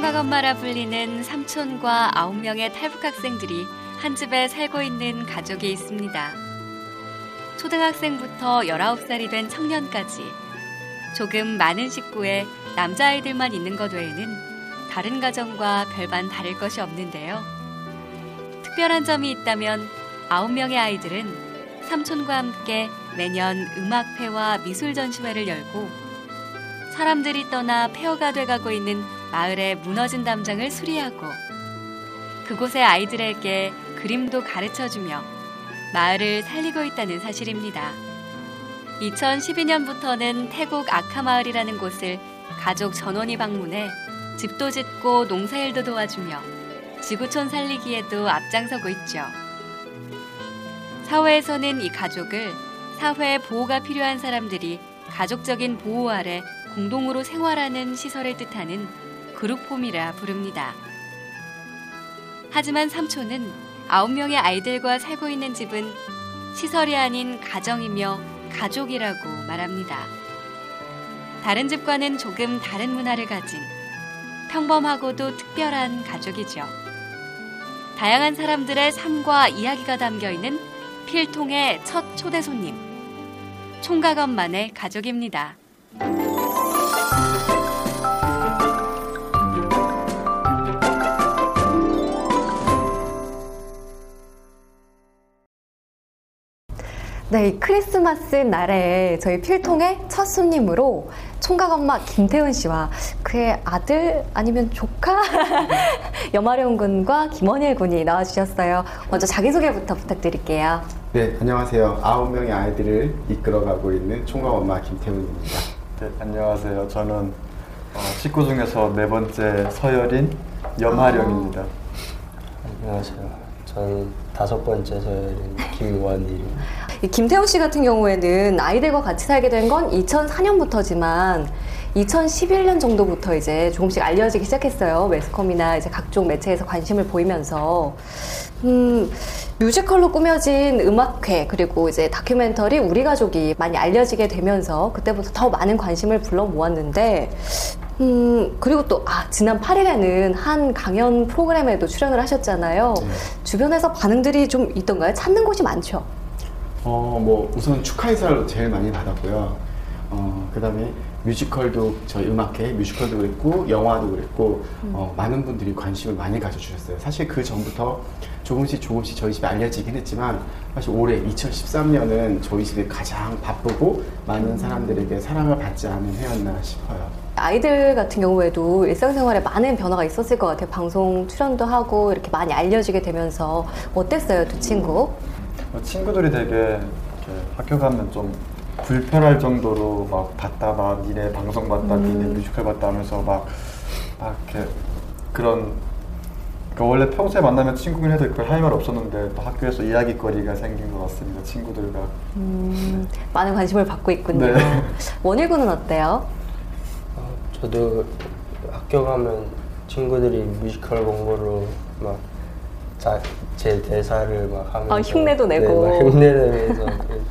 총각 엄마라 불리는 삼촌과 아홉 명의 탈북 학생들이 한 집에 살고 있는 가족이 있습니다. 초등학생부터 19살이 된 청년까지 조금 많은 식구에 남자아이들만 있는 것 외에는 다른 가정과 별반 다를 것이 없는데요. 특별한 점이 있다면 아홉 명의 아이들은 삼촌과 함께 매년 음악회와 미술 전시회를 열고 사람들이 떠나 폐허가 돼가고 있는 마을의 무너진 담장을 수리하고 그곳의 아이들에게 그림도 가르쳐 주며 마을을 살리고 있다는 사실입니다. 2012년부터는 태국 아카마을이라는 곳을 가족 전원이 방문해 집도 짓고 농사일도 도와주며 지구촌 살리기에도 앞장서고 있죠. 사회에서는 이 가족을 사회 보호가 필요한 사람들이 가족적인 보호 아래 공동으로 생활하는 시설을 뜻하는 그룹홈이라 부릅니다. 하지만 삼촌은 아홉 명의 아이들과 살고 있는 집은 시설이 아닌 가정이며 가족이라고 말합니다. 다른 집과는 조금 다른 문화를 가진 평범하고도 특별한 가족이죠. 다양한 사람들의 삶과 이야기가 담겨 있는 필통의 첫 초대 손님. 총각엄만의 가족입니다. 네, 이 크리스마스 날에 저희 필통의 첫 손님으로 총각 엄마 김태훈 씨와 그의 아들 아니면 조카 염아령 군과 김원일 군이 나와주셨어요. 먼저 자기소개부터 부탁드릴게요. 네, 안녕하세요. 아홉 명의 아이들을 이끌어가고 있는 총각 엄마 김태훈입니다. 네, 안녕하세요. 저는 어, 식구 중에서 네 번째 서열인 염하령입니다. 안녕하세요. 저는 다섯 번째 서열인 김원일입니다. 이 김태훈 씨 같은 경우에는 아이들과 같이 살게 된 건 2004년부터지만 2011년 정도부터 이제 조금씩 알려지기 시작했어요. 매스컴이나 이제 각종 매체에서 관심을 보이면서 음, 뮤지컬로 꾸며진 음악회 그리고 이제 다큐멘터리 우리 가족이 많이 알려지게 되면서 그때부터 더 많은 관심을 불러 모았는데 음, 그리고 또, 아, 지난 8일에는 한 강연 프로그램에도 출연을 하셨잖아요. 네. 주변에서 반응들이 좀 있던가요? 찾는 곳이 많죠? 어, 뭐, 우선 축하 인사를 제일 많이 받았고요. 어, 그 다음에 뮤지컬도 저희 음악회 뮤지컬도 그랬고, 영화도 그랬고, 어, 많은 분들이 관심을 많이 가져주셨어요. 사실 그 전부터 조금씩 조금씩 저희 집에 알려지긴 했지만, 사실 올해 2013년은 저희 집이 가장 바쁘고, 많은 사람들에게 사랑을 받지 않은 해였나 싶어요. 아이들 같은 경우에도 일상생활에 많은 변화가 있었을 것 같아요. 방송 출연도 하고 이렇게 많이 알려지게 되면서 어땠어요, 두 친구? 어, 친구들이 되게 이렇게 학교 가면 좀 불편할 정도로 막 봤다 막 니네 방송 봤다 니네 뮤지컬 봤다 하면서 막, 막 이렇게 그런 그 원래 평소에 만나면 친구긴 해도 그걸 할 말 없었는데 또 학교에서 이야기거리가 생긴 것 같습니다 친구들과 음, 많은 관심을 받고 있군요. 네. 원일군은 어때요? 어, 저도 학교 가면 친구들이 뮤지컬 공부로 막 제 대사를 막 하면서 아, 흉내도 내고. 네, 막 흉내 내면서 그,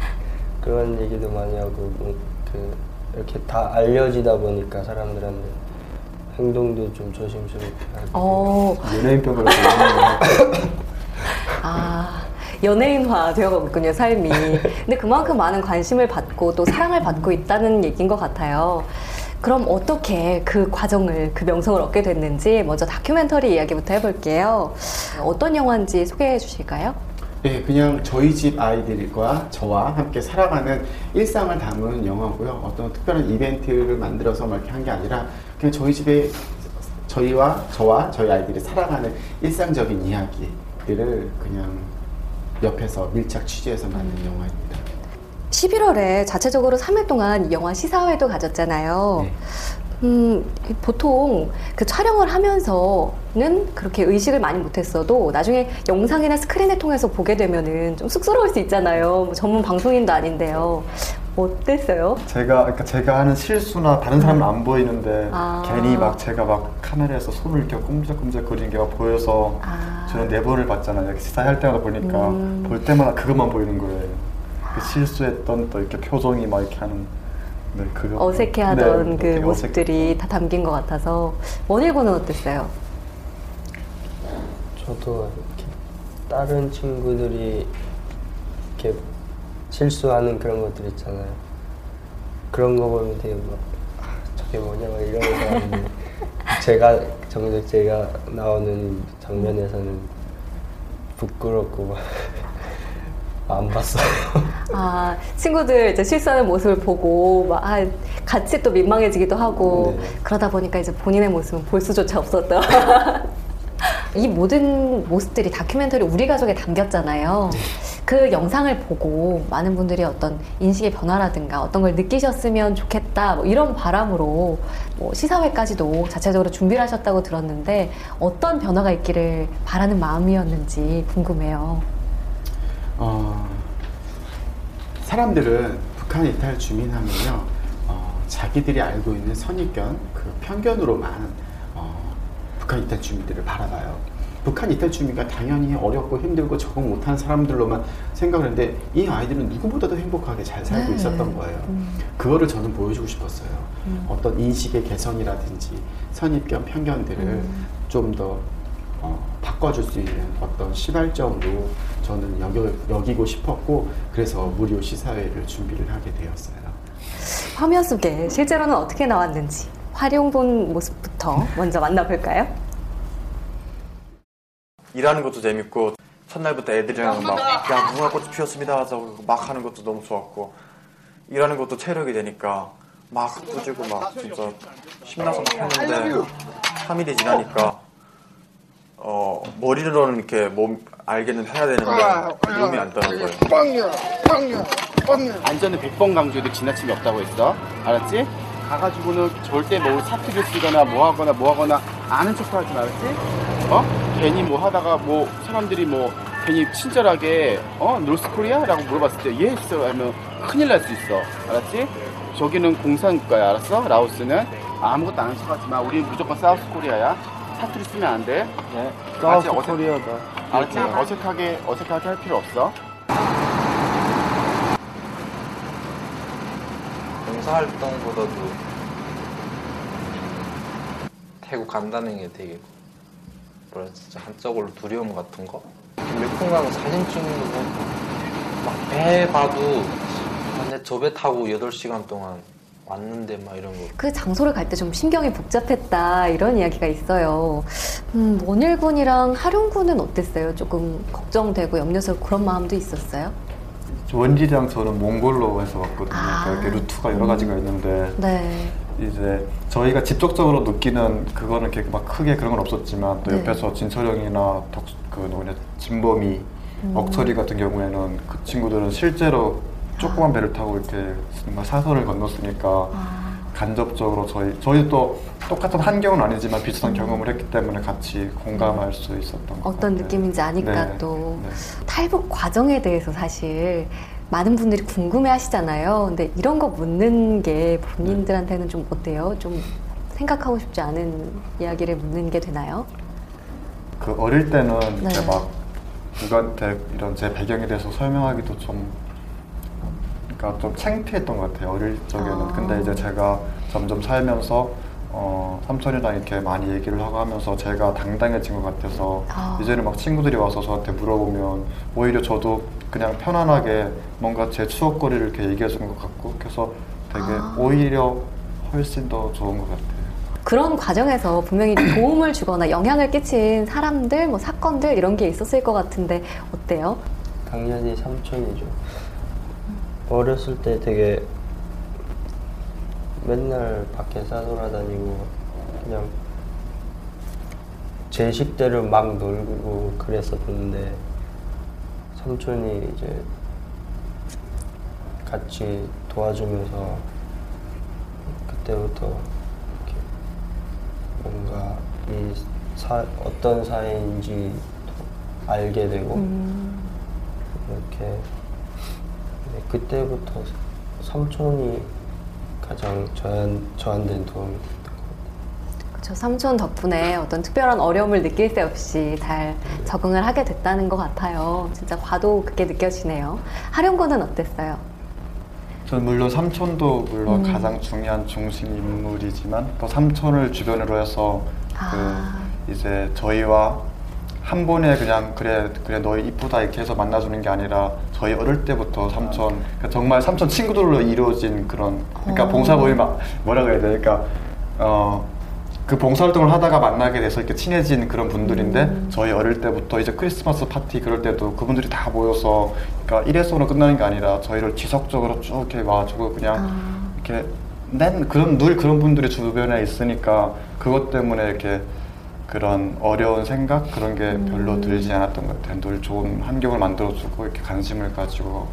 그런 얘기도 많이 하고 뭐, 그 이렇게 다 알려지다 보니까 사람들한테 행동도 좀 조심스럽게 하고 어, 연예인병으로 되는 아, 연예인화 되어가고 있군요, 삶이. 근데 그만큼 많은 관심을 받고 또 사랑을 받고 있다는 얘기인 것 같아요. 그럼 어떻게 그 과정을, 그 명성을 얻게 됐는지 먼저 다큐멘터리 이야기부터 해볼게요. 어떤 영화인지 소개해 주실까요? 예, 그냥 저희 집 아이들과 저와 함께 살아가는 일상을 담은 영화고요. 어떤 특별한 이벤트를 만들어서 막 이렇게 한 게 아니라 그냥 저희 집에 저희와 저와 저희 아이들이 살아가는 일상적인 이야기들을 그냥 옆에서 밀착 취재해서 만든 영화입니다. 11월에 자체적으로 3일 동안 영화 시사회도 가졌잖아요. 네. 음, 보통 그 촬영을 하면서는 그렇게 의식을 많이 못했어도 나중에 영상이나 스크린을 통해서 보게 되면은 좀 쑥스러울 수 있잖아요. 뭐 전문 방송인도 아닌데요. 어땠어요? 제가 그러니까 제가 하는 실수나 다른 사람은 안 보이는데 아. 괜히 막 제가 막 카메라에서 손을 이렇게 꼼짝꼼짝 거리는 게 막 보여서 아. 저는 네 번을 봤잖아요. 시사할 때마다 보니까 음. 볼 때마다 그것만 보이는 거예요. 그 실수했던 또 이렇게 표정이 막 이렇게 하는 네, 그거 어색해하던 네, 그 모습들이 다 담긴 것 같아서 원일군은 어땠어요? 저도 이렇게 다른 친구들이 이렇게 실수하는 그런 것들 있잖아요. 그런 거 보면 되게 막 아, 저게 뭐냐 막 이러면서 제가 정작 제가 나오는 장면에서는 부끄럽고 막 안 봤어요. 아, 친구들 이제 실수하는 모습을 보고 막 아, 같이 또 민망해지기도 하고 네. 그러다 보니까 이제 본인의 모습은 볼 수조차 없었던. 이 모든 모습들이 다큐멘터리 우리 가족에 담겼잖아요. 그 영상을 보고 많은 분들이 어떤 인식의 변화라든가 어떤 걸 느끼셨으면 좋겠다 뭐 이런 바람으로 뭐 시사회까지도 자체적으로 준비를 하셨다고 들었는데 어떤 변화가 있기를 바라는 마음이었는지 궁금해요. 어, 사람들은 북한 이탈 주민 하면요, 어, 자기들이 알고 있는 선입견, 그 편견으로만 어, 북한 이탈 주민들을 바라봐요. 북한 이탈 주민가 당연히 어렵고 힘들고 적응 못하는 사람들로만 생각을 했는데 이 아이들은 누구보다도 행복하게 잘 살고 네. 있었던 거예요. 음. 그거를 저는 보여주고 싶었어요. 음. 어떤 인식의 개선이라든지 선입견, 편견들을 음. 좀더 어, 바꿔줄 수 있는 어떤 시발점으로 저는 여겨, 여기고 싶었고 그래서 무료 시사회를 준비를 하게 되었어요. 화면 속에 실제로는 어떻게 나왔는지 활용본 모습부터 먼저 만나볼까요? 일하는 것도 재밌고 첫날부터 애들이랑 막야 무화꽃이 피었습니다 하고 막 하는 것도 너무 좋았고 일하는 것도 체력이 되니까 막 꾸지고 막 진짜 신나서 막 했는데 3일이 지나니까 어 머리로는 이렇게 몸 알게는 해야 되는데 몸이 안 떠는 거예요. 안전을 100번 강조해도 지나침이 없다고 했어. 알았지? 가가지고는 절대 뭐 사투리 쓰거나 뭐 하거나 뭐 하거나 아는 척 하지 말았지? 어? 괜히 뭐 하다가 뭐 사람들이 뭐 괜히 친절하게 어? 노스코리아? 라고 물어봤을 때 예, 있어 하면 큰일 날 수 있어. 알았지? 저기는 공산국가야. 알았어? 라오스는 아무것도 아는 척 하지 마. 우리는 무조건 사우스 코리아야. 사투리 쓰면 안 돼. 네. 사우스 어색- 코리아다. 알았지? 어색하게 어색하게 할 필요 없어. 봉사활동보다도 태국 간다는 게 되게 뭐라 진짜 한쪽으로 두려움 같은 거 가면 사진 찍는 거 보고 막배 봐도 내저배 타고 8시간 동안 왔는데 막 이런 거 그 장소를 갈 때 좀 신경이 복잡했다 이런 이야기가 있어요. 음, 원일군이랑 하룡군은 어땠어요? 조금 걱정되고 염려스럽고 그런 마음도 있었어요? 원리랑 저는 몽골로 해서 왔거든요. 아. 그러니까 이렇게 루트가 여러 가지가 있는데 네. 이제 저희가 직접적으로 느끼는 그거는 이렇게 막 크게 그런 건 없었지만 또 네. 옆에서 진철형이나 덕, 그 누구냐 진범이 음. 억철이 같은 경우에는 그 친구들은 실제로 조그만 배를 타고 이렇게 정말 사선을 건넜으니까 아, 간접적으로 저희 저희 또 똑같은 환경은 아니지만 비슷한 경험을 했기 때문에 같이 공감할 수 있었던 것 음. 어떤 같아요. 느낌인지 아니까 네. 또 네. 탈북 과정에 대해서 사실 많은 분들이 궁금해 하시잖아요. 근데 이런 거 묻는 게 본인들한테는 좀 어때요? 좀 생각하고 싶지 않은 이야기를 묻는 게 되나요? 그 어릴 때는 네. 이제 막 누구한테 이런 제 배경에 대해서 설명하기도 좀 그러니까 좀 창피했던 것 같아요 어릴 적에는 아. 근데 이제 제가 점점 살면서 어, 삼촌이랑 이렇게 많이 얘기를 하고 하면서 제가 당당해진 것 같아서 아. 이제는 막 친구들이 와서 저한테 물어보면 오히려 저도 그냥 편안하게 뭔가 제 추억거리를 이렇게 얘기해 주는 것 같고 그래서 되게 아. 오히려 훨씬 더 좋은 것 같아요. 그런 과정에서 분명히 도움을 주거나 영향을 끼친 사람들, 뭐 사건들 이런 게 있었을 것 같은데 어때요? 당연히 삼촌이죠. 어렸을 때 되게 맨날 밖에 싸돌아다니고 그냥 제 식대로 막 놀고 그랬었는데 삼촌이 이제 같이 도와주면서 그때부터 뭔가 이 사, 어떤 사이인지 더 알게 되고 음. 이렇게 네, 그때부터 삼촌이 가장 저한, 저한테는 도움이 됐던 것 같아요. 저 삼촌 덕분에 어떤 특별한 어려움을 느낄 새 없이 잘 적응을 하게 됐다는 것 같아요. 진짜 봐도 그게 느껴지네요. 하룡군은 어땠어요? 저는 물론 삼촌도 물론 음. 가장 중요한 중심 인물이지만 또 삼촌을 주변으로 해서 아. 그 이제 저희와 한 번에 그냥 그래 그래 너 이쁘다 이렇게 해서 만나주는 게 아니라 저희 어릴 때부터 삼촌 그러니까 정말 삼촌 친구들로 이루어진 그런 그러니까 어. 봉사 모임 뭐라 그래야 되니까 어. 그 봉사활동을 하다가 만나게 돼서 이렇게 친해진 그런 분들인데 음. 저희 어릴 때부터 이제 크리스마스 파티 그럴 때도 그분들이 다 모여서 그러니까 일회성으로 끝나는 게 아니라 저희를 지속적으로 쭉 이렇게 와주고 그냥 아. 이렇게 낸 그런 늘 그런 분들이 주변에 있으니까 그것 때문에 이렇게 그런 어려운 생각 그런 게 별로 들지 않았던 것 같아요. 늘 좋은 환경을 만들어주고 이렇게 관심을 가지고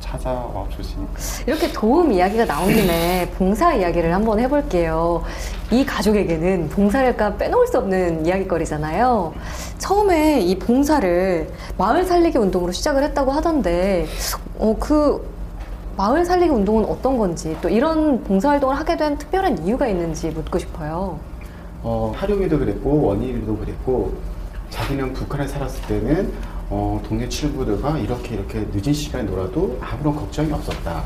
찾아와 주시니까. 이렇게 도움 이야기가 나온 김에 봉사 이야기를 한번 해볼게요. 이 가족에게는 봉사를 약간 빼놓을 수 없는 이야기거리잖아요. 처음에 이 봉사를 마을 살리기 운동으로 시작을 했다고 하던데, 어, 그 마을 살리기 운동은 어떤 건지, 또 이런 봉사활동을 하게 된 특별한 이유가 있는지 묻고 싶어요. 어, 하룡이도 그랬고 원일이도 그랬고 자기는 북한에 살았을 때는 어, 동네 친구들과 이렇게 이렇게 늦은 시간에 놀아도 아무런 걱정이 없었다.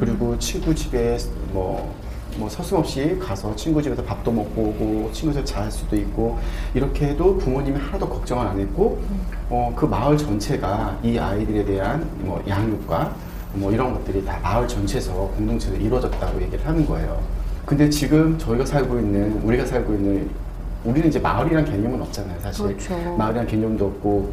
그리고 친구 집에 뭐, 뭐 서슴없이 가서 친구 집에서 밥도 먹고 오고 친구 집에서 잘 수도 있고 이렇게 해도 부모님이 하나도 걱정을 안 했고 어, 그 마을 전체가 이 아이들에 대한 뭐 양육과 뭐 이런 것들이 다 마을 전체에서 공동체로 이루어졌다고 얘기를 하는 거예요. 근데 지금 저희가 살고 있는 우리가 살고 있는 우리는 이제 마을이란 개념은 없잖아요 사실. 그렇죠. 마을이란 개념도 없고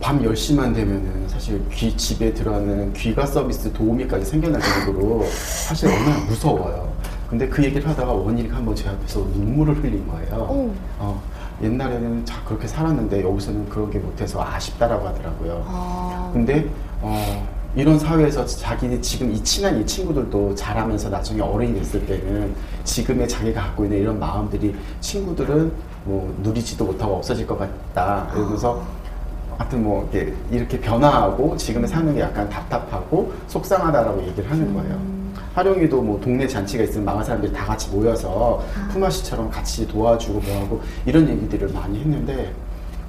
밤 10시만 되면은 사실 귀 집에 들어가는 귀가 서비스 도우미까지 생겨날 정도로 사실 얼마나 무서워요. 근데 그 얘기를 하다가 원일이가 한번 제 앞에서 눈물을 흘린 거예요. 오. 어, 옛날에는 자 그렇게 살았는데 여기서는 그런 게 못해서 아쉽다라고 하더라고요. 아, 근데 어, 이런 사회에서 자기 지금 이 친한 이 친구들도 자라면서 나중에 어른이 됐을 때는 지금의 자기가 갖고 있는 이런 마음들이 친구들은 뭐 누리지도 못하고 없어질 것 같다. 그러면서 하여튼 뭐 이렇게, 이렇게 변화하고 지금의 사는 게 약간 답답하고 속상하다라고 얘기를 하는 거예요. 하룡이도 뭐 동네 잔치가 있으면 마을 사람들이 다 같이 모여서 품앗이처럼 같이 도와주고 뭐하고 이런 얘기들을 많이 했는데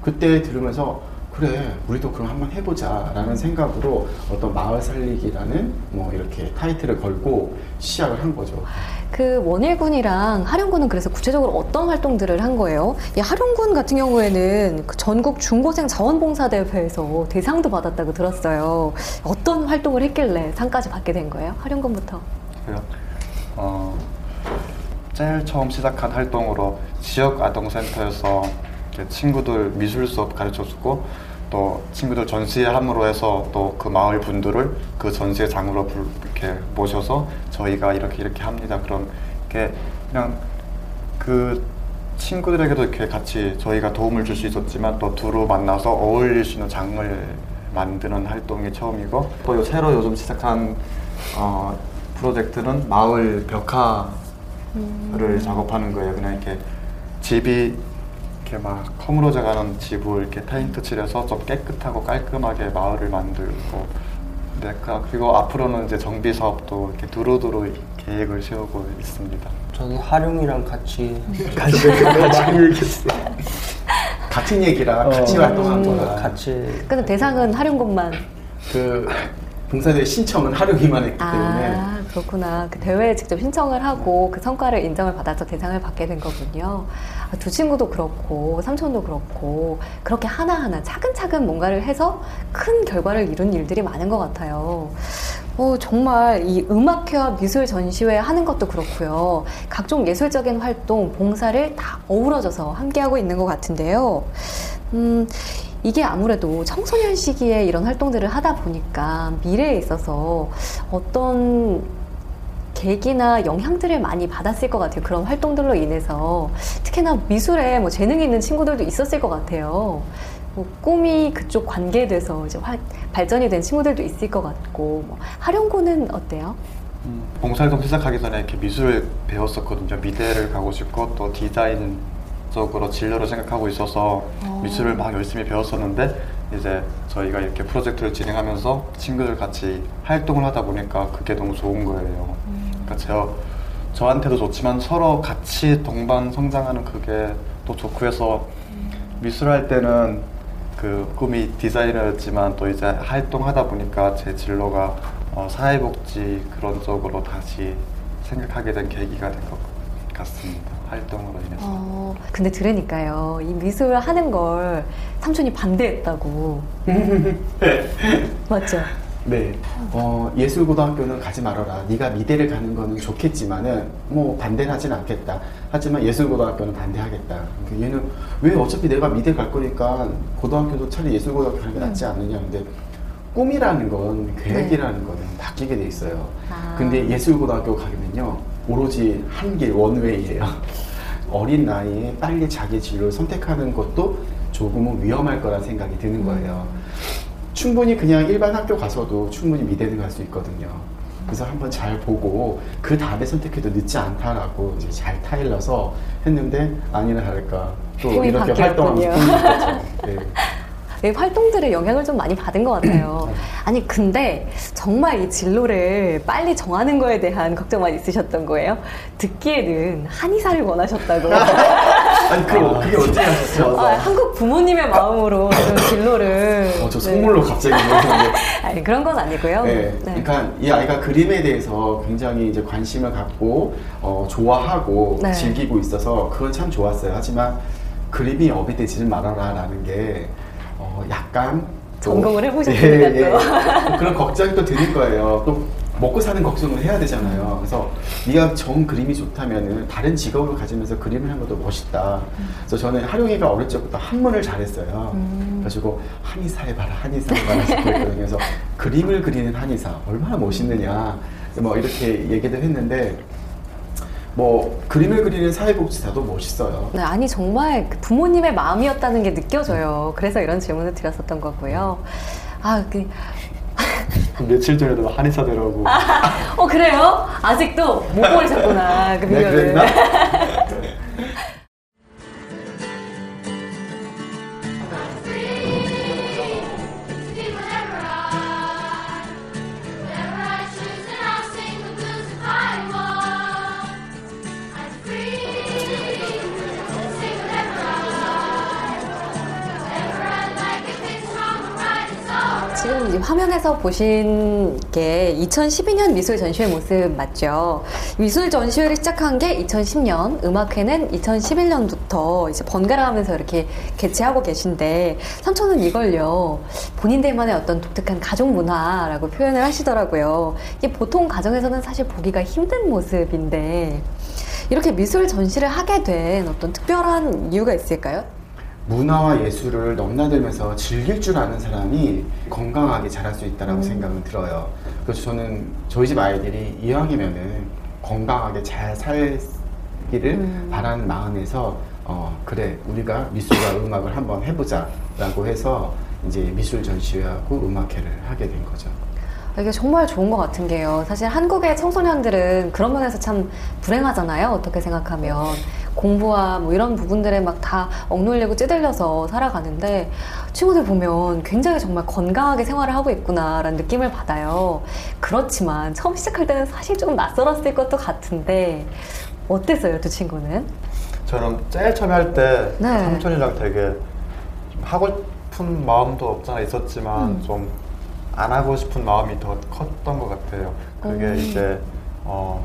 그때 들으면서 그래 우리도 그럼 한번 해보자 라는 생각으로 어떤 마을 살리기라는 뭐 이렇게 타이틀을 걸고 시작을 한 거죠. 그 원일군이랑 하룡군은 그래서 구체적으로 어떤 활동들을 한 거예요? 이 하룡군 같은 경우에는 그 전국 중고생 자원봉사대회에서 대상도 받았다고 들었어요. 어떤 활동을 했길래 상까지 받게 된 거예요? 하룡군부터. 그래요. 어, 제일 처음 시작한 활동으로 지역 아동센터에서 친구들 미술 수업 가르쳐주고 또 친구들 전시함으로 해서 또 그 마을 분들을 그 전시장으로 불- 이렇게 모셔서 저희가 이렇게 이렇게 합니다. 그럼 이렇게 그냥 그 친구들에게도 이렇게 같이 저희가 도움을 줄 수 있었지만 또 두루 만나서 어울릴 수 있는 장을 만드는 활동이 처음이고 또 요- 새로 요즘 시작한 어, 프로젝트는 마을 벽화를 작업하는 거예요. 그냥 이렇게 집이 이렇게 막 허물어져 가는 집을 이렇게 페인트 칠해서 좀 깨끗하고 깔끔하게 마을을 만들고 네, 그- 그리고 앞으로는 이제 정비 사업도 이렇게 두루두루 계획을 세우고 있습니다. 저는 하룡이랑 같이 같이 얘기했어요. 같은 얘기라 같이 활동한 거라. 같이 근데 대상은 하룡군만. 그 봉사대 신청은 하루기만 했기 때문에 아, 그렇구나. 그 대회에 직접 신청을 하고 그 성과를 인정을 받아서 대상을 받게 된 거군요. 아, 두 친구도 그렇고, 삼촌도 그렇고, 그렇게 하나하나 차근차근 뭔가를 해서 큰 결과를 이룬 일들이 많은 것 같아요. 어, 정말 이 음악회와 미술 전시회 하는 것도 그렇고요. 각종 예술적인 활동, 봉사를 다 어우러져서 함께하고 있는 것 같은데요. 음, 이게 아무래도 청소년 시기에 이런 활동들을 하다 보니까 미래에 있어서 어떤 계기나 영향들을 많이 받았을 것 같아요. 그런 활동들로 인해서 특히나 미술에 뭐 재능이 있는 친구들도 있었을 것 같아요. 뭐 꿈이 그쪽 관계돼서 이제 활- 발전이 된 친구들도 있을 것 같고 뭐 하령고는 어때요? 봉사활동 시작하기 전에 이렇게 미술을 배웠었거든요. 미대를 가고 싶고 또 디자인 쪽으로 진로를 생각하고 있어서 어. 미술을 막 열심히 배웠었는데 이제 저희가 이렇게 프로젝트를 진행하면서 친구들 같이 활동을 하다 보니까 그게 너무 좋은 거예요. 그러니까 저 저한테도 좋지만 서로 같이 동반 성장하는 그게 또 좋고 해서 미술할 때는 그 꿈이 디자이너였지만 또 이제 활동하다 보니까 제 진로가 어, 사회복지 그런 쪽으로 다시 생각하게 된 계기가 된 것 같습니다. 활동으로 인해서. 어, 근데 들으니까요. 이 미술 하는 걸 삼촌이 반대했다고. 맞죠? 네. 어, 예술고등학교는 가지 말아라. 네가 미대를 가는 거는 좋겠지만은 뭐 반대는 하진 않겠다. 하지만 예술고등학교는 반대하겠다. 그러니까 얘는 왜 어차피 내가 미대 갈 거니까 고등학교도 차라리 예술고등학교 가는 게 낫지 않느냐. 근데 꿈이라는 건 계획이라는 거는 바뀌게 돼 있어요. 아. 근데 예술고등학교 가면요. 오로지 한 길 원웨이예요. 어린 나이에 빨리 자기 진로를 선택하는 것도 조금은 위험할 거란 생각이 드는 거예요. 충분히 그냥 일반 학교 가서도 충분히 미대는 갈 수 있거든요. 그래서 한번 잘 보고 그 다음에 선택해도 늦지 않다라고 이제 잘 타일러서 했는데 아니나 다를까 또 이렇게 활동하면서 바뀌었군요. 네. 이 활동들의 영향을 좀 많이 받은 것 같아요. 아니, 근데 정말 이 진로를 빨리 정하는 거에 대한 걱정만 있으셨던 거예요? 듣기에는 한의사를 원하셨다고. 아니 그 그게 어떻게 하셨어요? 아, 한국 부모님의 마음으로 좀 진로를. 어, 저 네. 선물로 갑자기 물어보는데 아니, 그런 건 아니고요. 네. 네. 그러니까 이 아이가 그림에 대해서 굉장히 이제 관심을 갖고 어, 좋아하고 네. 즐기고 있어서 그건 참 좋았어요. 하지만 그림이 업이 되지는 말아라라는 게 어, 약간 또- 전공을 해보셨으니까 예, 또. 예. 또 그런 걱정이 또 드는 거예요. 또 먹고 사는 걱정을 해야 되잖아요. 그래서 네가 정 그림이 좋다면은 다른 직업을 가지면서 그림을 하는 것도 멋있다. 그래서 저는 하룡이가 어릴 적부터 한문을 잘했어요. 음. 그래가지고 한의사 해봐라, 한의사 해봐라 싶고 했거든요. 그래서 그림을 그리는 한의사 얼마나 멋있느냐. 뭐 이렇게 얘기를 했는데 뭐 그림을 그리는 사회복지사도 멋있어요. 네, 아니 정말 그 부모님의 마음이었다는 게 느껴져요. 그래서 이런 질문을 드렸었던 거고요. 아, 그, 며칠 전에도 한의사 되라고 어 그래요? 아직도 못 버리셨구나 그 네, 비결을. 그 화면에서 보신 게 2012년 미술 전시회 모습 맞죠? 미술 전시회를 시작한 게 2010년, 음악회는 2011년부터 이제 번갈아 가면서 이렇게 개최하고 계신데, 삼촌은 이걸요, 본인들만의 어떤 독특한 가족 문화라고 표현을 하시더라고요. 이게 보통 가정에서는 사실 보기가 힘든 모습인데, 이렇게 미술 전시를 하게 된 어떤 특별한 이유가 있을까요? 문화와 예술을 넘나들면서 즐길 줄 아는 사람이 건강하게 자랄 수 있다라고 생각은 들어요. 그래서 저는 저희 집 아이들이 이왕이면은 건강하게 잘 살기를 바라는 마음에서 어 그래 우리가 미술과 음악을 한번 해보자라고 해서 이제 미술 전시회하고 음악회를 하게 된 거죠. 이게 정말 좋은 것 같은 게요. 사실 한국의 청소년들은 그런 면에서 참 불행하잖아요. 어떻게 생각하면. 공부와 뭐 이런 부분들에 막 다 억눌리고 찌들려서 살아가는데 친구들 보면 굉장히 정말 건강하게 생활을 하고 있구나라는 느낌을 받아요. 그렇지만 처음 시작할 때는 사실 좀 낯설었을 것도 같은데 어땠어요, 두 친구는? 저는 제일 처음에 할때 네. 삼촌이랑 되게 좀 하고 싶은 마음도 없잖아 있었지만 음. 좀안 하고 싶은 마음이 더 컸던 것 같아요. 그게 음. 이제 어,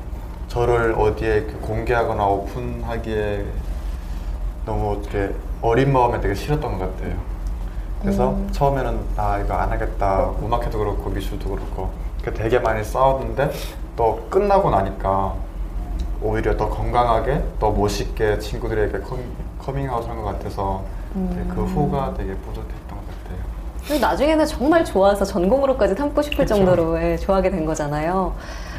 저를 어디에 공개하거나 오픈하기에 너무 이렇게 어린 마음에 되게 싫었던 것 같아요. 그래서 음. 처음에는 나 이거 안 하겠다 음악회도 그렇고 미술도 그렇고 그 되게 많이 싸웠는데 또 끝나고 나니까 오히려 더 건강하게 더 멋있게 친구들에게 커밍, 커밍아웃 한것 같아서 그 음. 후가 되게 뿌듯했던 것 같아요. 그리고 나중에는 정말 좋아서 전공으로까지 삼고 싶을 정도로 예, 좋아하게 된 거잖아요.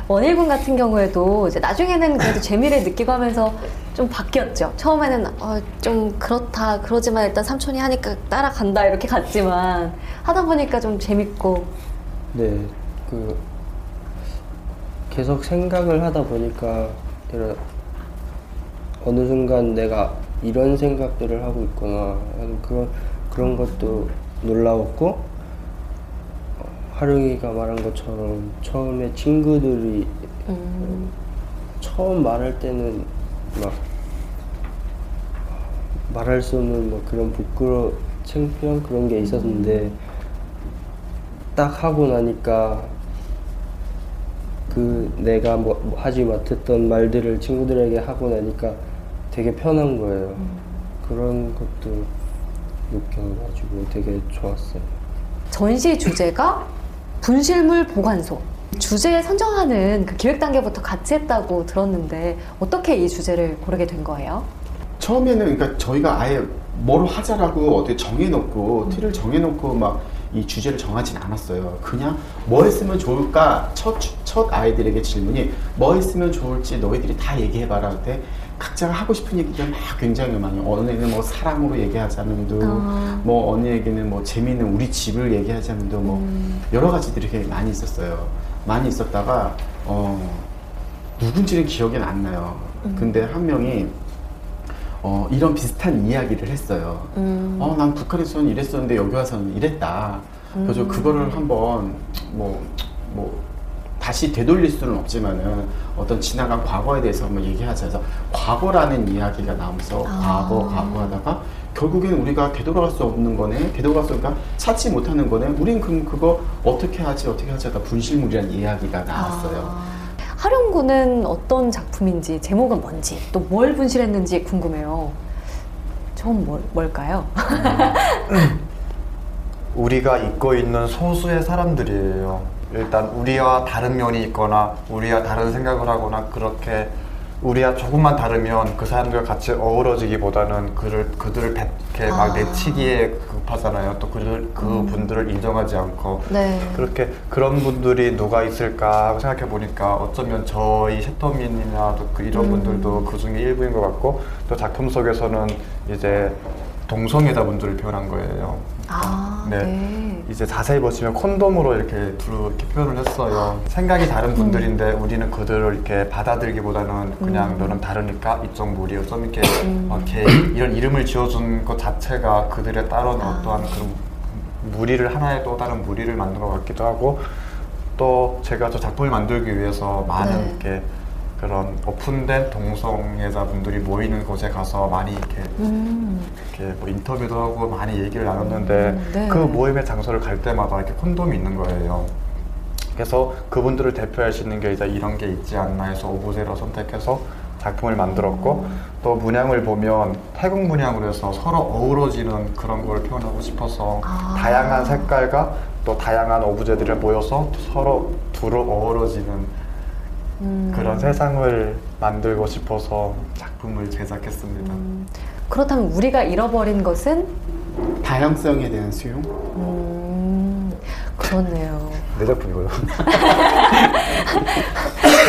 원일군 같은 경우에도 이제 나중에는 그래도 재미를 느끼고 하면서 좀 바뀌었죠. 처음에는 어, 좀 그렇다 그러지만 일단 삼촌이 하니까 따라간다 이렇게 갔지만 하다 보니까 좀 재밌고 네, 그 계속 생각을 하다 보니까 이런 어느 순간 내가 이런 생각들을 하고 있구나 그런 그런 것도 놀라웠고 어, 하룡이가 말한 것처럼 처음에 친구들이 음, 처음 말할 때는 막 말할 수 없는 뭐 그런 부끄러 창피한 그런 게 있었는데 딱 하고 나니까 그 내가 뭐 하지 못했던 말들을 친구들에게 하고 나니까 되게 편한 거예요. 그런 것도 느껴가지고 되게 좋았어요. 전시 주제가 분실물 보관소. 주제 선정하는 그 기획 단계부터 같이 했다고 들었는데 어떻게 이 주제를 고르게 된 거예요? 처음에는 그러니까 저희가 아예 뭘 하자라고 어떻게 정해놓고 틀을 정해놓고 막 이 주제를 정하진 않았어요. 그냥 뭐 했으면 좋을까 첫, 주- 첫 아이들에게 질문이 뭐 했으면 좋을지 너희들이 다 얘기해봐라 그때 각자가 하고 싶은 얘기가 막 굉장히 많이 어느 애는 뭐 사랑으로 얘기하자면도 아. 뭐 어느 애기는 뭐 재미있는 우리 집을 얘기하자면도 뭐 음. 여러 가지들이 되게 많이 있었어요. 많이 있었다가 어 누군지는 기억이 안 나요. 근데 한 명이 어, 이런 비슷한 이야기를 했어요. 음. 어, 난 북한에서는 이랬었는데 여기 와서는 이랬다. 그래서 음. 그거를 한번 뭐, 뭐, 다시 되돌릴 수는 없지만은 어떤 지나간 과거에 대해서 한번 얘기하자 해서 과거라는 이야기가 나오면서 아. 과거, 과거 하다가 결국엔 우리가 되돌아갈 수 없는 거네. 되돌아갈 수 없으니까 찾지 못하는 거네. 우린 그럼 그거 어떻게 하지, 어떻게 하지 하다 분실물이라는 이야기가 나왔어요. 아, 하룡군은 어떤 작품인지 제목은 뭔지 또 뭘 분실했는지 궁금해요. 전 뭘, 뭘까요? 우리가 잊고 있는 소수의 사람들이에요. 일단 우리와 다른 면이 있거나 우리와 다른 생각을 하거나 그렇게 우리와 조금만 다르면 그 사람들과 같이 어우러지기보다는 그를 그들을 배- 이렇게 막 아. 내치기에 급하잖아요. 또 그들 그 분들을 인정하지 않고 네. 그렇게 그런 분들이 누가 있을까 하고 생각해 보니까 어쩌면 저희 셰터민이나 또그 이런 음. 분들도 그 중에 일부인 것 같고 또 작품 속에서는 이제 동성애자 분들을 표현한 거예요. 아, 네. 네. 이제 자세히 보시면 콘돔으로 이렇게 두루 이렇게 표현을 했어요. 생각이 다른 분들인데 우리는 그들을 이렇게 받아들이기보다는 그냥 음. 너는 다르니까 이쪽 무리요. 좀 이렇게 음. 막 이렇게 이런 이름을 지어준 것 자체가 그들의 따른 아. 어떠한 그런 무리를 하나의 또 다른 무리를 만든 것 같기도 하고 또 제가 저 작품을 만들기 위해서 많은 네. 이렇게 그런 오픈된 동성애자분들이 모이는 곳에 가서 많이 이렇게 음. 이렇게 뭐 인터뷰도 하고 많이 얘기를 나눴는데 음, 네. 그 모임의 장소를 갈 때마다 이렇게 콘돔이 있는 거예요. 그래서 그분들을 대표할 수 있는 게 이제 이런 게 있지 않나 해서 오브제로 선택해서 작품을 만들었고 음. 또 문양을 보면 태국 문양으로 해서 서로 어우러지는 그런 걸 표현하고 싶어서 아. 다양한 색깔과 또 다양한 오브제들을 모여서 서로 두루 어우러지는 음. 그런 세상을 만들고 싶어서 작품을 제작했습니다. 음. 그렇다면 우리가 잃어버린 것은 다양성에 대한 수용? 음, 그렇네요. 내 작품이고요.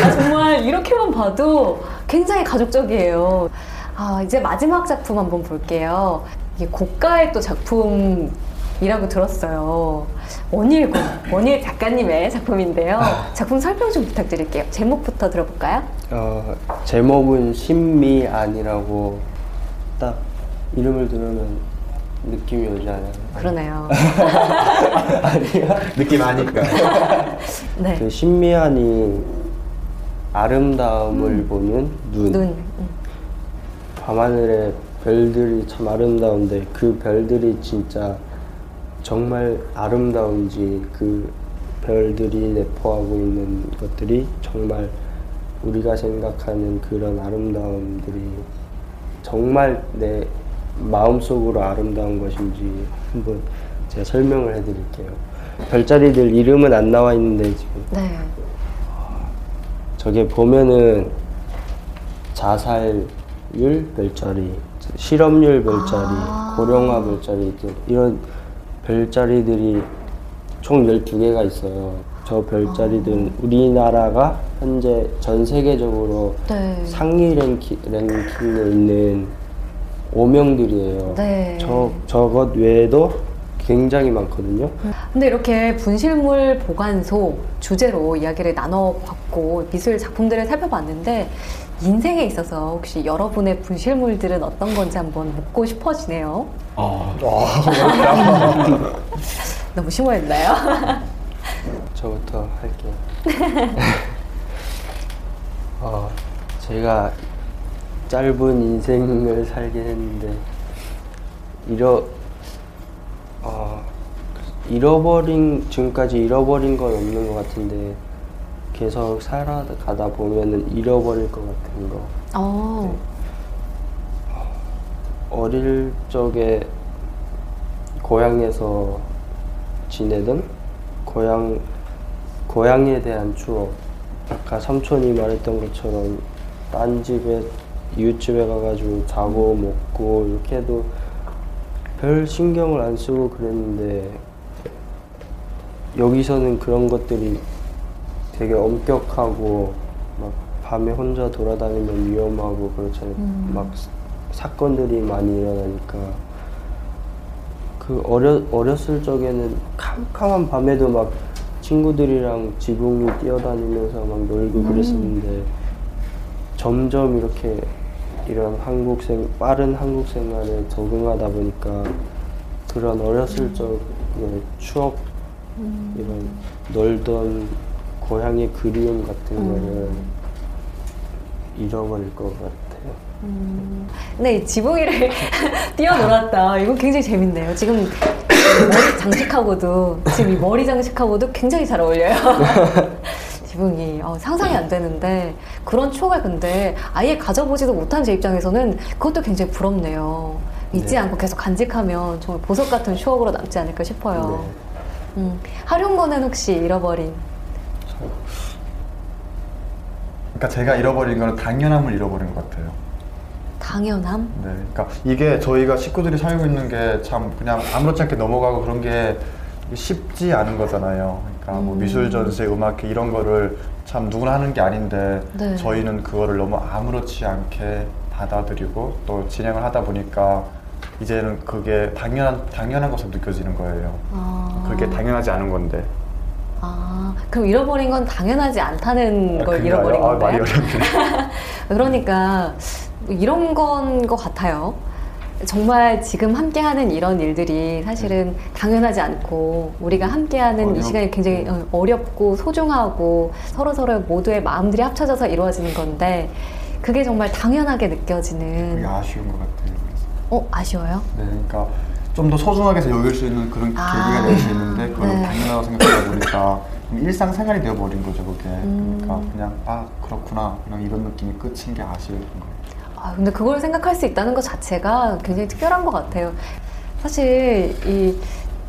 아, 정말 이렇게만 봐도 굉장히 가족적이에요. 아, 이제 마지막 작품 한번 볼게요. 이게 고가의 또 작품이라고 들었어요. 원일군, 원일 작가님의 작품인데요. 작품 설명 좀 부탁드릴게요. 제목부터 들어볼까요? 어, 제목은 신미안이라고 딱 이름을 들으면 느낌이 오지 않아요? 그러네요. 느낌 아니까. 네. 그 신미안이 아름다움을 보는 눈. 눈. 음. 밤하늘에 별들이 참 아름다운데 그 별들이 진짜 정말 아름다운지 그 별들이 내포하고 있는 것들이 정말 우리가 생각하는 그런 아름다움들이 정말 내 마음속으로 아름다운 것인지 한번 제가 설명을 해드릴게요. 별자리들 이름은 안 나와 있는데 지금 네. 저게 보면은 자살률 별자리, 실업률 별자리, 아. 고령화 별자리 등 이런 별자리들이 총 12개가 있어요. 저 별자리들은 우리나라가 현재 전 세계적으로 네. 상위 랭키, 랭킹에 있는 오명들이에요. 네. 저, 저것 외에도 굉장히 많거든요. 근데 이렇게 분실물 보관소 주제로 이야기를 나눠봤고 미술 작품들을 살펴봤는데 인생에 있어서 혹시 여러분의 분실물들은 어떤 건지 한번 묻고 싶어지네요. 어, 너무 심오했나요? 저부터 할게요. 어, 제가 짧은 인생을 살긴 했는데 잃어 어, 잃어버린 지금까지 잃어버린 건 없는 것 같은데 계속 살아가다 보면은 잃어버릴 것 같은 거. 어, 어릴 적에 고향에서 지내던 고향 고향에 대한 추억. 아까 삼촌이 말했던 것처럼 딴 집에 이웃집에 가가지고 자고 먹고 이렇게 해도 별 신경을 안 쓰고 그랬는데 여기서는 그런 것들이 되게 엄격하고 막 밤에 혼자 돌아다니면 위험하고 그렇잖아요. 음. 막 사건들이 많이 일어나니까 그 어려 어렸을 적에는 캄캄한 밤에도 막 친구들이랑 지붕 위 뛰어다니면서 막 놀고 그랬었는데 점점 이렇게 이런 한국 생 빠른 한국 생활에 적응하다 보니까 그런 어렸을 적의 추억 이런 놀던 고향의 그리움 같은 거를 잃어버릴 것 같아요. 음. 근데 이 지붕 위를 뛰어놀았다. 이거 굉장히 재밌네요. 지금 머리 장식하고도 지금 이 머리 장식하고도 굉장히 잘 어울려요. 지붕이 어, 상상이 안 되는데 그런 추억을 근데 아예 가져보지도 못한 제 입장에서는 그것도 굉장히 부럽네요. 잊지 네. 않고 계속 간직하면 정말 보석 같은 추억으로 남지 않을까 싶어요. 음, 활용거는 혹시 잃어버린 그러니까 제가 잃어버린 거는 당연함을 잃어버린 것 같아요. 당연함? 네, 그러니까 이게 저희가 식구들이 살고 있는 게 참 그냥 아무렇지 않게 넘어가고 그런 게 쉽지 않은 거잖아요. 그러니까 뭐 음. 미술 전시, 음악회 이런 거를 참 누구나 하는 게 아닌데 네. 저희는 그거를 너무 아무렇지 않게 받아들이고 또 진행을 하다 보니까 이제는 그게 당연한 당연한 것으로 느껴지는 거예요. 아. 그게 당연하지 않은 건데. 아, 그럼 잃어버린 건 당연하지 않다는 아, 걸 잃어버린 아니라- 아, 말이? 어렵네. 그러니까 이런 건 것 같아요. 정말 지금 함께하는 이런 일들이 사실은 당연하지 않고 우리가 함께하는 이 어렵고. 시간이 굉장히 어, 어렵고 소중하고 서로 서로 모두의 마음들이 합쳐져서 이루어지는 건데 그게 정말 당연하게 느껴지는. 아쉬운 것 같아요. 어 아쉬워요? 네, 그러니까 좀 더 소중하게 여길 수 있는 그런 아. 계기가 될 수 있는데 그걸 네. 당연하다고 생각하다 보니까 일상생활이 되어버린 거죠 그게 음. 그러니까 그냥 아 그렇구나 그냥 이런 느낌이 끝인 게 아쉬운 거예요 아, 근데 그걸 생각할 수 있다는 것 자체가 굉장히 특별한 것 같아요. 사실 이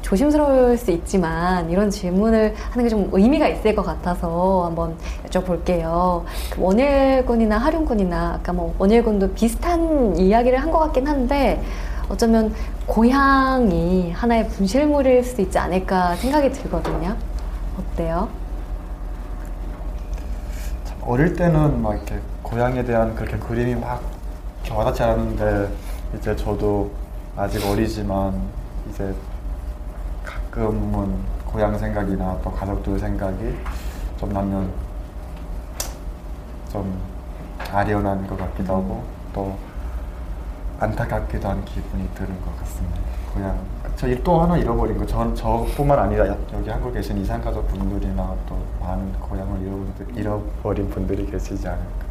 조심스러울 수 있지만 이런 질문을 하는 게 좀 의미가 있을 것 같아서 한번 여쭤볼게요. 그 원일 군이나 하륜 군이나 아까 뭐 원일 군도 비슷한 이야기를 한 것 같긴 한데 어쩌면 고향이 하나의 분실물일 수도 있지 않을까 생각이 들거든요. 어때요? 참 어릴 때는 막 이렇게 고향에 대한 그렇게 그림이 막 와닿지 않았는데 이제 저도 아직 어리지만 이제 가끔은 고향 생각이나 또 가족들 생각이 좀 나면 좀 아련한 것 같기도 하고 또 안타깝기도 한 기분이 드는 것 같습니다. 고향 저또 하나 잃어버린 거 전 저뿐만 아니라 여기 한국에 계신 이산 가족 분들이나 또 많은 고향을 잃어버린, 잃어버린 분들이 계시지 않을까.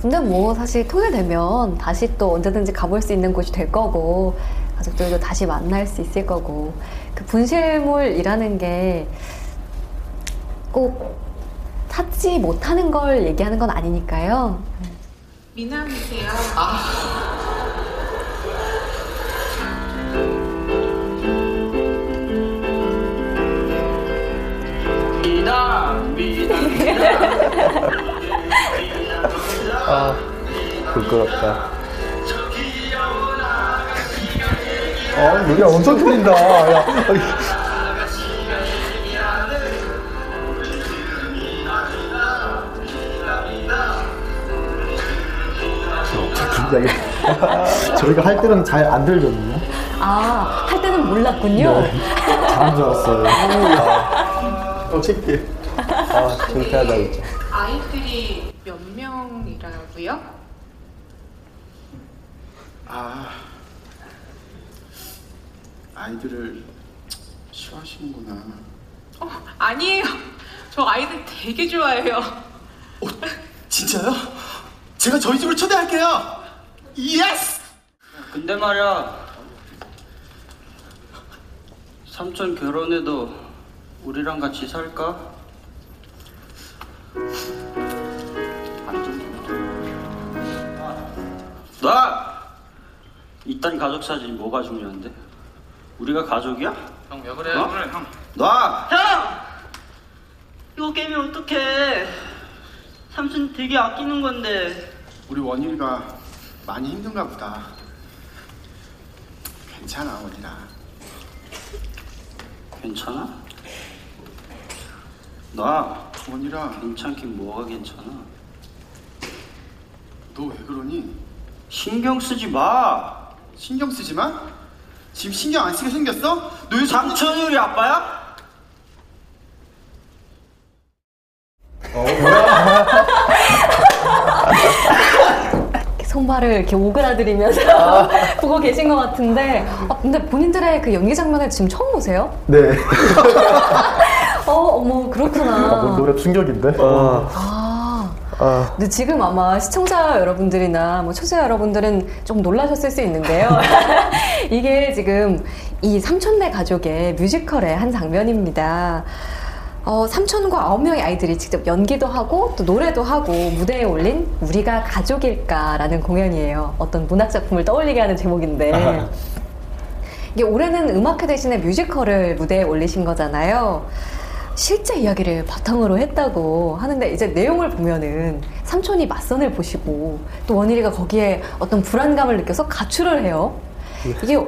근데 뭐 사실 통일되면 다시 또 언제든지 가볼 수 있는 곳이 될 거고 가족들도 다시 만날 수 있을 거고 그 분실물이라는 게 꼭 찾지 못하는 걸 얘기하는 건 아니니까요. 미남이세요. 아 부끄럽다. 아, 노래 엄청 틀린다. 야, 저희가 할 때는 잘 안 들거든요. 아, 할 때는 몰랐군요. 잘한 줄 알았어요. 아, 어, 창피해. 아, 창피하다, 진짜. 아이들이 몇 명이라고요? 아 아이들을 싫어하시는구나. 어, 아니에요. 저 아이들 되게 좋아해요. 진짜요? 제가 저희 집으로 초대할게요. Yes! 근데 말이야 삼촌 결혼해도 우리랑 같이 살까? 나! 이딴 가족 사진이 뭐가 중요한데? 우리가 가족이야? 형 왜 그래? 어? 그래 형. 놔! 형! 이거 깨면 어떡해 삼촌 되게 아끼는 건데 우리 원일이가 많이 힘든가 보다. 괜찮아 원일아. 괜찮아? 나 원일아 괜찮긴 뭐가 괜찮아 너 왜 그러니? 신경 쓰지 마 신경 쓰지 마? 지금 신경 안 쓰게 생겼어? 너 요즘 삼촌이 우리 아빠야? 손발을 이렇게 오그라들이면서 보고 계신 것 같은데, 아, 근데 본인들의 그 연기 장면을 지금 처음 보세요? 네. 어, 어머, 그렇구나. 아, 뭐 노래 충격인데? 아. 아. 근데 지금 아마 시청자 여러분들이나 뭐 초자 여러분들은 좀 놀라셨을 수 있는데요. 이게 지금 이 삼촌네 가족의 뮤지컬의 한 장면입니다. 어, 삼촌과 아홉 명의 아이들이 직접 연기도 하고 또 노래도 하고 무대에 올린 우리가 가족일까라는 공연이에요. 어떤 문학 작품을 떠올리게 하는 제목인데 이게 올해는 음악회 대신에 뮤지컬을 무대에 올리신 거잖아요. 실제 이야기를 바탕으로 했다고 하는데 이제 내용을 보면은 삼촌이 맞선을 보시고 또 원일이가 거기에 어떤 불안감을 느껴서 가출을 해요. 이게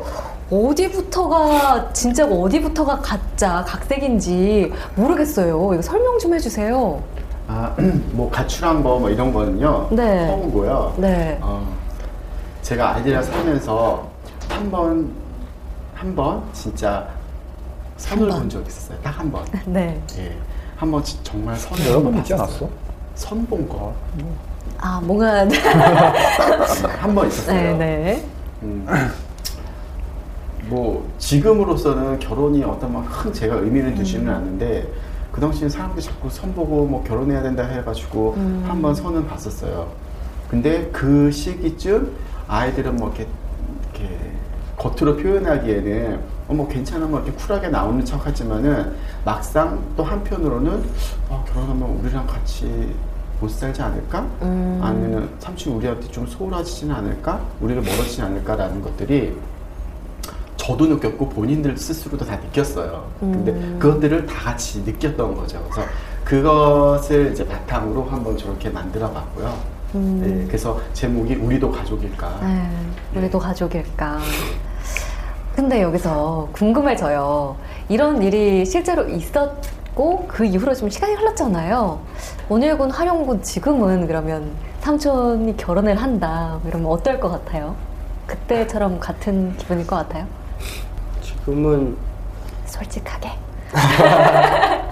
어디부터가 진짜고 어디부터가 가짜 각색인지 모르겠어요. 이거 설명 좀 해주세요. 아, 뭐 가출한 거 뭐 이런 거는요. 네. 처음이고요. 네. 어, 제가 아이들이랑 살면서 한 번, 한 번 진짜 선을. 본 적이 있었어요. 딱 한 번. 네. 예. 한번 지- 정말 선을 여러 번 한번 있지. 않았어? 선 본 거. 아 뭔가 한 번 있었어요. 네 네. 음. 뭐 지금으로서는 결혼이 어떤 막 큰 제가 의미를 두지는 음. 않는데 그 당시에 사람들이 자꾸 선 보고 뭐 결혼해야 된다 해가지고 음. 한번 선은 봤었어요. 근데 그 시기쯤 아이들은 뭐 이렇게, 이렇게 겉으로 표현하기에는 어, 뭐 괜찮아 뭐 이렇게 쿨하게 나오는 척 하지만은 막상 또 한편으로는 어, 결혼하면 우리랑 같이 못 살지 않을까? 음. 아니면은 삼촌 우리한테 좀 소홀하지는 않을까? 우리를 멀어지지 않을까라는 것들이 저도 느꼈고 본인들 스스로도 다 느꼈어요. 근데 음. 그것들을 다 같이 느꼈던 거죠. 그래서 그것을 이제 바탕으로 한번 저렇게 만들어 봤고요. 음. 네, 그래서 제목이 우리도 가족일까? 네, 우리도 가족일까. 근데 여기서 궁금해져요. 이런 일이 실제로 있었고 그 이후로 좀 시간이 흘렀잖아요. 원일군, 하룡군 지금은 그러면 삼촌이 결혼을 한다. 이러면 어떨 것 같아요? 그때처럼 같은 기분일 것 같아요? 지금은 솔직하게.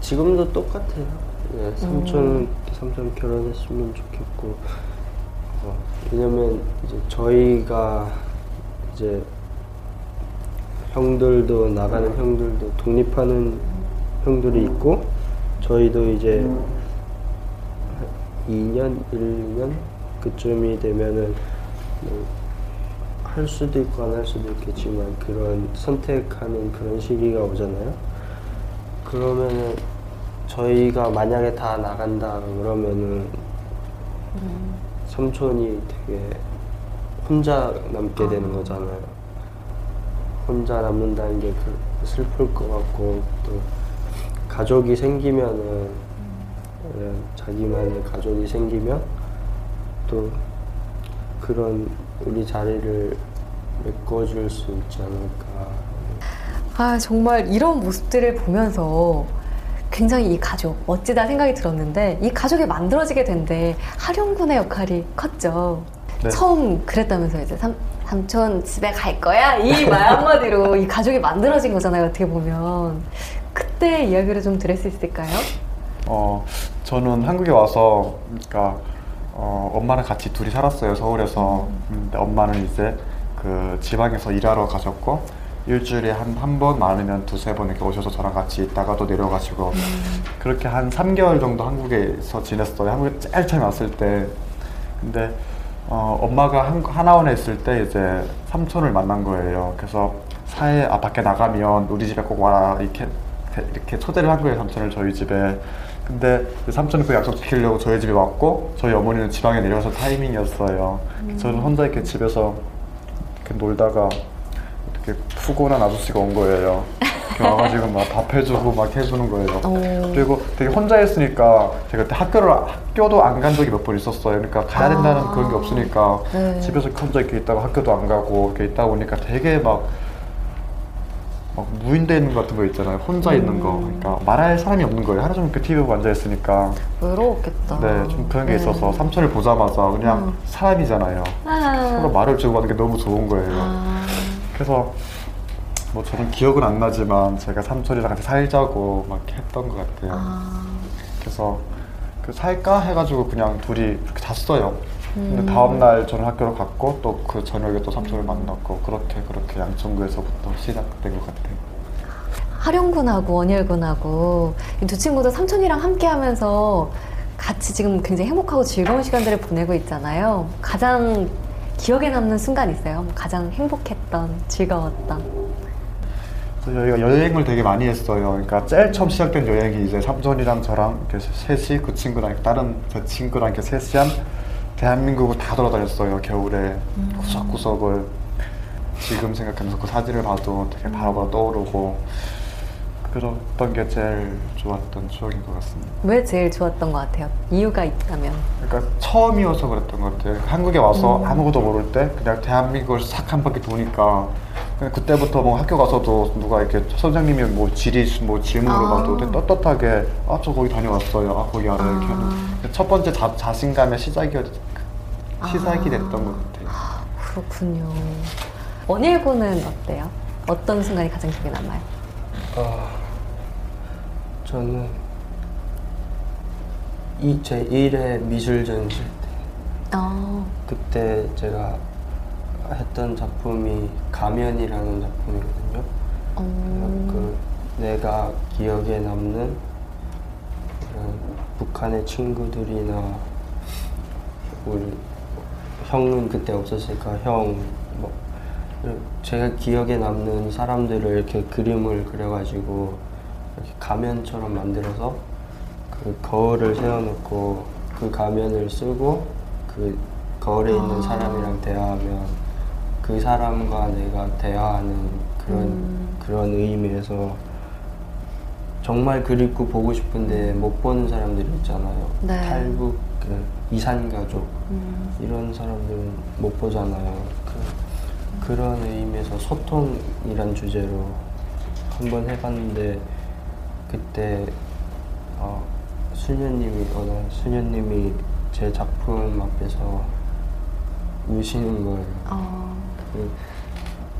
지금도 똑같아요. 네, 삼촌 삼촌 결혼했으면 좋겠고 어, 왜냐면 이제 저희가 이제 형들도 나가는 형들도 독립하는 형들이 있고 저희도 이제 2년, 1년 그쯤이 되면은 뭐 할 수도 있고 안 할 수도 있겠지만 그런 선택하는 그런 시기가 오잖아요. 그러면은 저희가 만약에 다 나간다 그러면은 삼촌이 되게 혼자 남게 되는 거잖아요. 혼자 남는다는 게 그- 슬플 것 같고 또 가족이 생기면은 예, 자기만의 가족이 생기면 또 그런 우리 자리를 메꿔줄 수 있지 않을까. 아, 정말 이런 모습들을 보면서 굉장히 이 가족 멋지다 생각이 들었는데 이 가족이 만들어지게 된데 하룡군의 역할이 컸죠. 네. 처음 그랬다면서 이제 삼, 삼촌 집에 갈 거야 이 말 한마디로 이 가족이 만들어진 거잖아요 어떻게 보면 그때 이야기를 좀 들을 수 있을까요? 어, 저는 한국에 와서, 그러니까, 어, 엄마랑 같이 둘이 살았어요, 서울에서. 근데 엄마는 이제 그 지방에서 일하러 가셨고, 일주일에 한, 한 번, 많으면 두세 번 이렇게 오셔서 저랑 같이 있다가 또 내려가시고, 그렇게 한 3개월 정도 한국에서 지냈어요. 한국에 제일 처음 왔을 때. 근데, 어, 엄마가 한, 하나원에 있을 때 이제 삼촌을 만난 거예요. 그래서 사회, 아, 밖에 나가면 우리 집에 꼭 와라. 이렇게, 이렇게 초대를 한 거예요, 삼촌을 저희 집에. 근데 그 삼촌은 그 약속 지키려고 저희 집에 왔고, 저희 어머니는 지방에 내려서 타이밍이었어요. 저는 혼자 이렇게 집에서 이렇게 놀다가 이렇게 푸근한 아저씨가 온 거예요. 이렇게 와가지고 막 밥 해주고 막 해주는 거예요. 그리고 되게 혼자 있으니까 제가 그때 학교를 학교도 안 간 적이 몇 번 있었어요. 그러니까 가야 된다는 아. 그런 게 없으니까 네. 집에서 혼자 이렇게 있다가 학교도 안 가고 이렇게 있다 보니까 되게 막, 막 무인돼 있는 것 같은 거 있잖아요. 혼자 있는 거. 그러니까 말할 사람이 없는 거예요. 하루 종일 그 TV 보고 앉아 있으니까. 외로웠겠다. 네, 좀 그런 게 네. 있어서 삼촌을 보자마자 그냥 음. 사람이잖아요. 아. 서로 말을 주고받는 게 너무 좋은 거예요. 아. 그래서 뭐 저는 기억은 안 나지만 제가 삼촌이랑 같이 살자고 막 했던 것 같아요. 아. 그래서 그 살까 해가지고 그냥 둘이 이렇게 잤어요. 음. 근데 다음 날 저는 학교를 갔고 또 그 저녁에 또 삼촌을 만났고 그렇게 그렇게 양천구에서부터 시작된 것 같아요. 하룡군하고 원일군하고 이 두 친구도 삼촌이랑 함께 하면서 같이 지금 굉장히 행복하고 즐거운 시간들을 보내고 있잖아요. 가장 기억에 남는 순간 있어요? 뭐 가장 행복했던, 즐거웠던. 저희가 여행을 되게 많이 했어요. 그러니까 제일 처음 시작된 여행이 이제 삼촌이랑 저랑 이렇게 셋이 그 친구랑 다른 제 친구랑 이렇게 셋이 한 대한민국을 다 돌아다녔어요. 겨울에 구석구석을 지금 생각하면서 그 사진을 봐도 되게 바로바로 떠오르고 그랬던 게 제일 좋았던 추억인 것 같습니다. 왜 제일 좋았던 것 같아요? 이유가 있다면. 그러니까 처음이어서 그랬던 것 같아요. 한국에 와서 음. 아무것도 모를 때 그냥 대한민국을 싹 한 바퀴 도니까 그때부터 뭐 학교 가서도 누가 이렇게 선생님이 뭐 지리 뭐 질문으로 아. 봐도 떳떳하게 아 저 거기 다녀왔어요. 아 거기 알아요. 이렇게 하는 첫 번째 자, 자신감의 시작이 시작이 됐던 것 같아요. 그렇군요. 원일군은 어때요? 어떤 순간이 가장 기억에 남아요? 아, 저는 이제 1회 미술 전시 때 어, 그때 제가 했던 작품이 가면이라는 작품이거든요. 어, 그 내가 기억에 남는 그런 북한의 친구들이나 우리 형은 그때 없었으니까 형 뭐, 제가 기억에 남는 사람들을 이렇게 그림을 그려가지고 이렇게 가면처럼 만들어서 그 거울을 세워놓고 그 가면을 쓰고 그 거울에 있는 아. 사람이랑 대화하면 그 사람과 내가 대화하는 그런 음. 그런 의미에서 정말 그립고 보고 싶은데 못 보는 사람들이 있잖아요. 네. 탈북 그 이산 가족 음. 이런 사람들은 못 보잖아요. 그, 그런 의미에서 소통이란 주제로 한번 해봤는데 그때 어, 수녀님이 어느 수녀님이 제 작품 앞에서 우시는 거예요. 어, 그,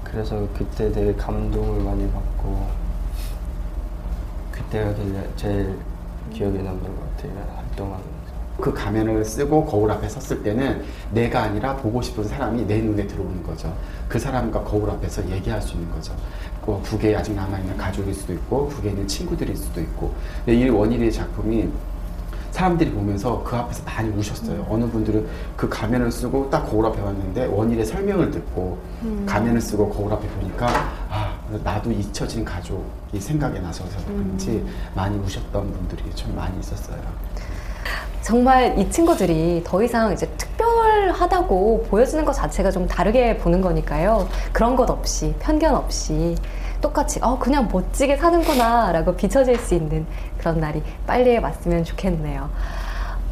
그래서 그때 되게 감동을 많이 받고 그때가 제일 기억에 남는 것 같아요. 활동하면서. 그 가면을 쓰고 거울 앞에 섰을 때는 내가 아니라 보고 싶은 사람이 내 눈에 들어오는 거죠. 그 사람과 거울 앞에서 얘기할 수 있는 거죠. 그 북에 아직 남아있는 가족일 수도 있고, 북에 있는 친구들일 수도 있고. 근데 이 원일의 작품이 사람들이 보면서 그 앞에서 많이 우셨어요. 어느 분들은 그 가면을 쓰고 딱 거울 앞에 왔는데 원일의 설명을 듣고 음. 가면을 쓰고 거울 앞에 보니까 아, 나도 잊혀진 가족이 생각이 나셔서 그런지 많이 우셨던 분들이 좀 많이 있었어요. 정말 이 친구들이 더 이상 이제 특별하다고 보여지는 것 자체가 좀 다르게 보는 거니까요. 그런 것 없이, 편견 없이 똑같이, 어, 그냥 멋지게 사는구나 라고 비춰질 수 있는 그런 날이 빨리 왔으면 좋겠네요.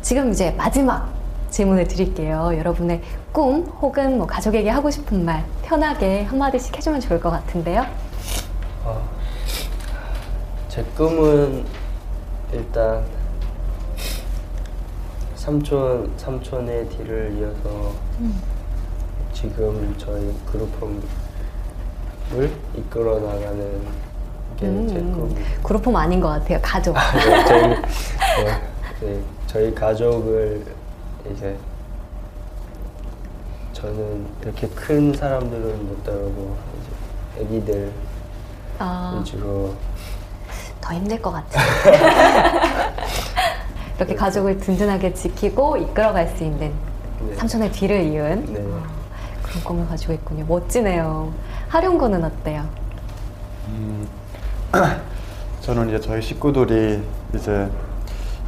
지금 이제 마지막 질문을 드릴게요. 여러분의 꿈 혹은 뭐 가족에게 하고 싶은 말 편하게 한마디씩 해주면 좋을 것 같은데요. 어, 제 꿈은 일단 삼촌 삼촌의 뒤를 이어서 지금 저희 그룹홈을 이끌어 나가는 게제 음, 꿈. 그룹홈 아닌 것 같아요. 가족. 네, 저희 네, 네, 저희 가족을 이제 저는 이렇게 큰 사람들은 못 다루고 이제 아기들 아, 위주로 더 힘들 것 같아요. 이렇게 가족을 든든하게 지키고 이끌어갈 수 있는 네. 삼촌의 뒤를 이은 네. 그런 꿈을 가지고 있군요. 멋지네요. 하룡군은 어때요? 음, 저는 이제 저희 식구들이 이제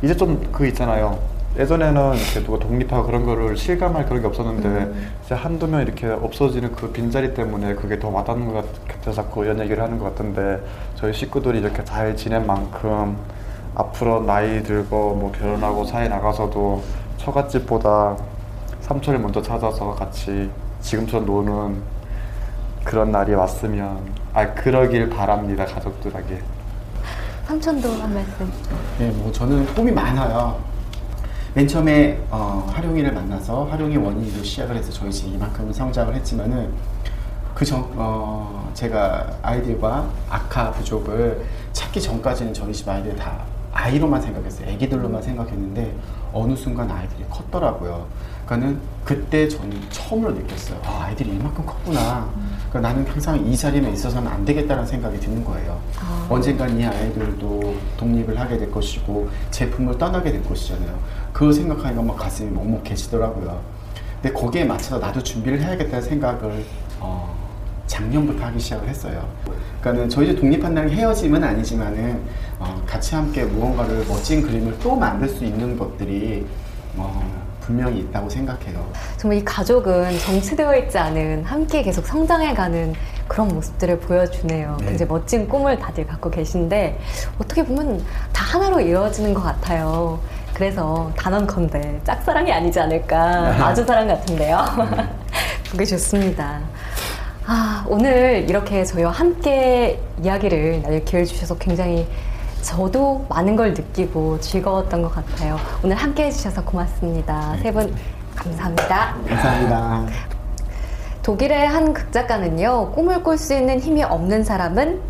이제 좀 그 있잖아요. 예전에는 이렇게 누가 독립하고 그런 거를 실감할 그런 게 없었는데 음. 이제 한두 명 이렇게 없어지는 그 빈자리 때문에 그게 더 와닿는 것 같아서 자꾸 이런 얘기를 하는 것 같은데 저희 식구들이 이렇게 잘 지낸 만큼 앞으로 나이 들고 뭐 결혼하고 사회 나가서도 처갓집보다 삼촌을 먼저 찾아서 같이 지금처럼 노는 그런 날이 왔으면 아 그러길 바랍니다 가족들에게 삼촌도 한 말씀. 네, 뭐 저는 꿈이 많아요. 맨 처음에 어, 하룡이를 만나서 하룡이 원인으로 시작을 해서 저희 집 이만큼 성장을 했지만은 그 전, 어, 제가 아이들과 아카 부족을 찾기 전까지는 저희 집 아이들 다 아이로만 생각했어요. 애기들로만 생각했는데 어느 순간 아이들이 컸더라고요. 그러니까는 그때 저는 처음으로 느꼈어요. 아, 아이들이 이만큼 컸구나. 그러니까 나는 항상 이 자리에 있어서는 안 되겠다는 생각이 드는 거예요. 아. 언젠간 이 아이들도 독립을 하게 될 것이고 제품을 떠나게 될 것이잖아요. 그걸 생각하니까 막 가슴이 먹먹해지더라고요. 근데 거기에 맞춰서 나도 준비를 해야겠다는 생각을 어, 작년부터 하기 시작을 했어요. 그러니까는 저희 독립한 날 헤어짐은 아니지만은 어, 같이 함께 무언가를 멋진 그림을 또 만들 수 있는 것들이 어, 분명히 있다고 생각해요. 정말 이 가족은 정체되어 있지 않은 함께 계속 성장해가는 그런 모습들을 보여주네요. 네. 굉장히 멋진 꿈을 다들 갖고 계신데 어떻게 보면 다 하나로 이루어지는 것 같아요. 그래서 단언컨대 짝사랑이 아니지 않을까 아주 사랑 같은데요. 보기 좋습니다. 아, 오늘 이렇게 저희와 함께 이야기를 나눌 기회를 주셔서 굉장히 저도 많은 걸 느끼고 즐거웠던 것 같아요. 오늘 함께 해주셔서 고맙습니다. 세 분 감사합니다. 감사합니다. 독일의 한 극작가는요, 꿈을 꿀 수 있는 힘이 없는 사람은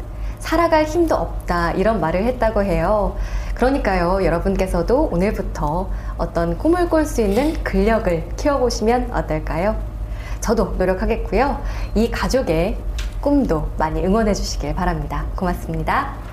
살아갈 힘도 없다. 이런 말을 했다고 해요. 그러니까요, 여러분께서도 오늘부터 어떤 꿈을 꿀 수 있는 근력을 키워보시면 어떨까요? 저도 노력하겠고요. 이 가족의 꿈도 많이 응원해 주시길 바랍니다. 고맙습니다.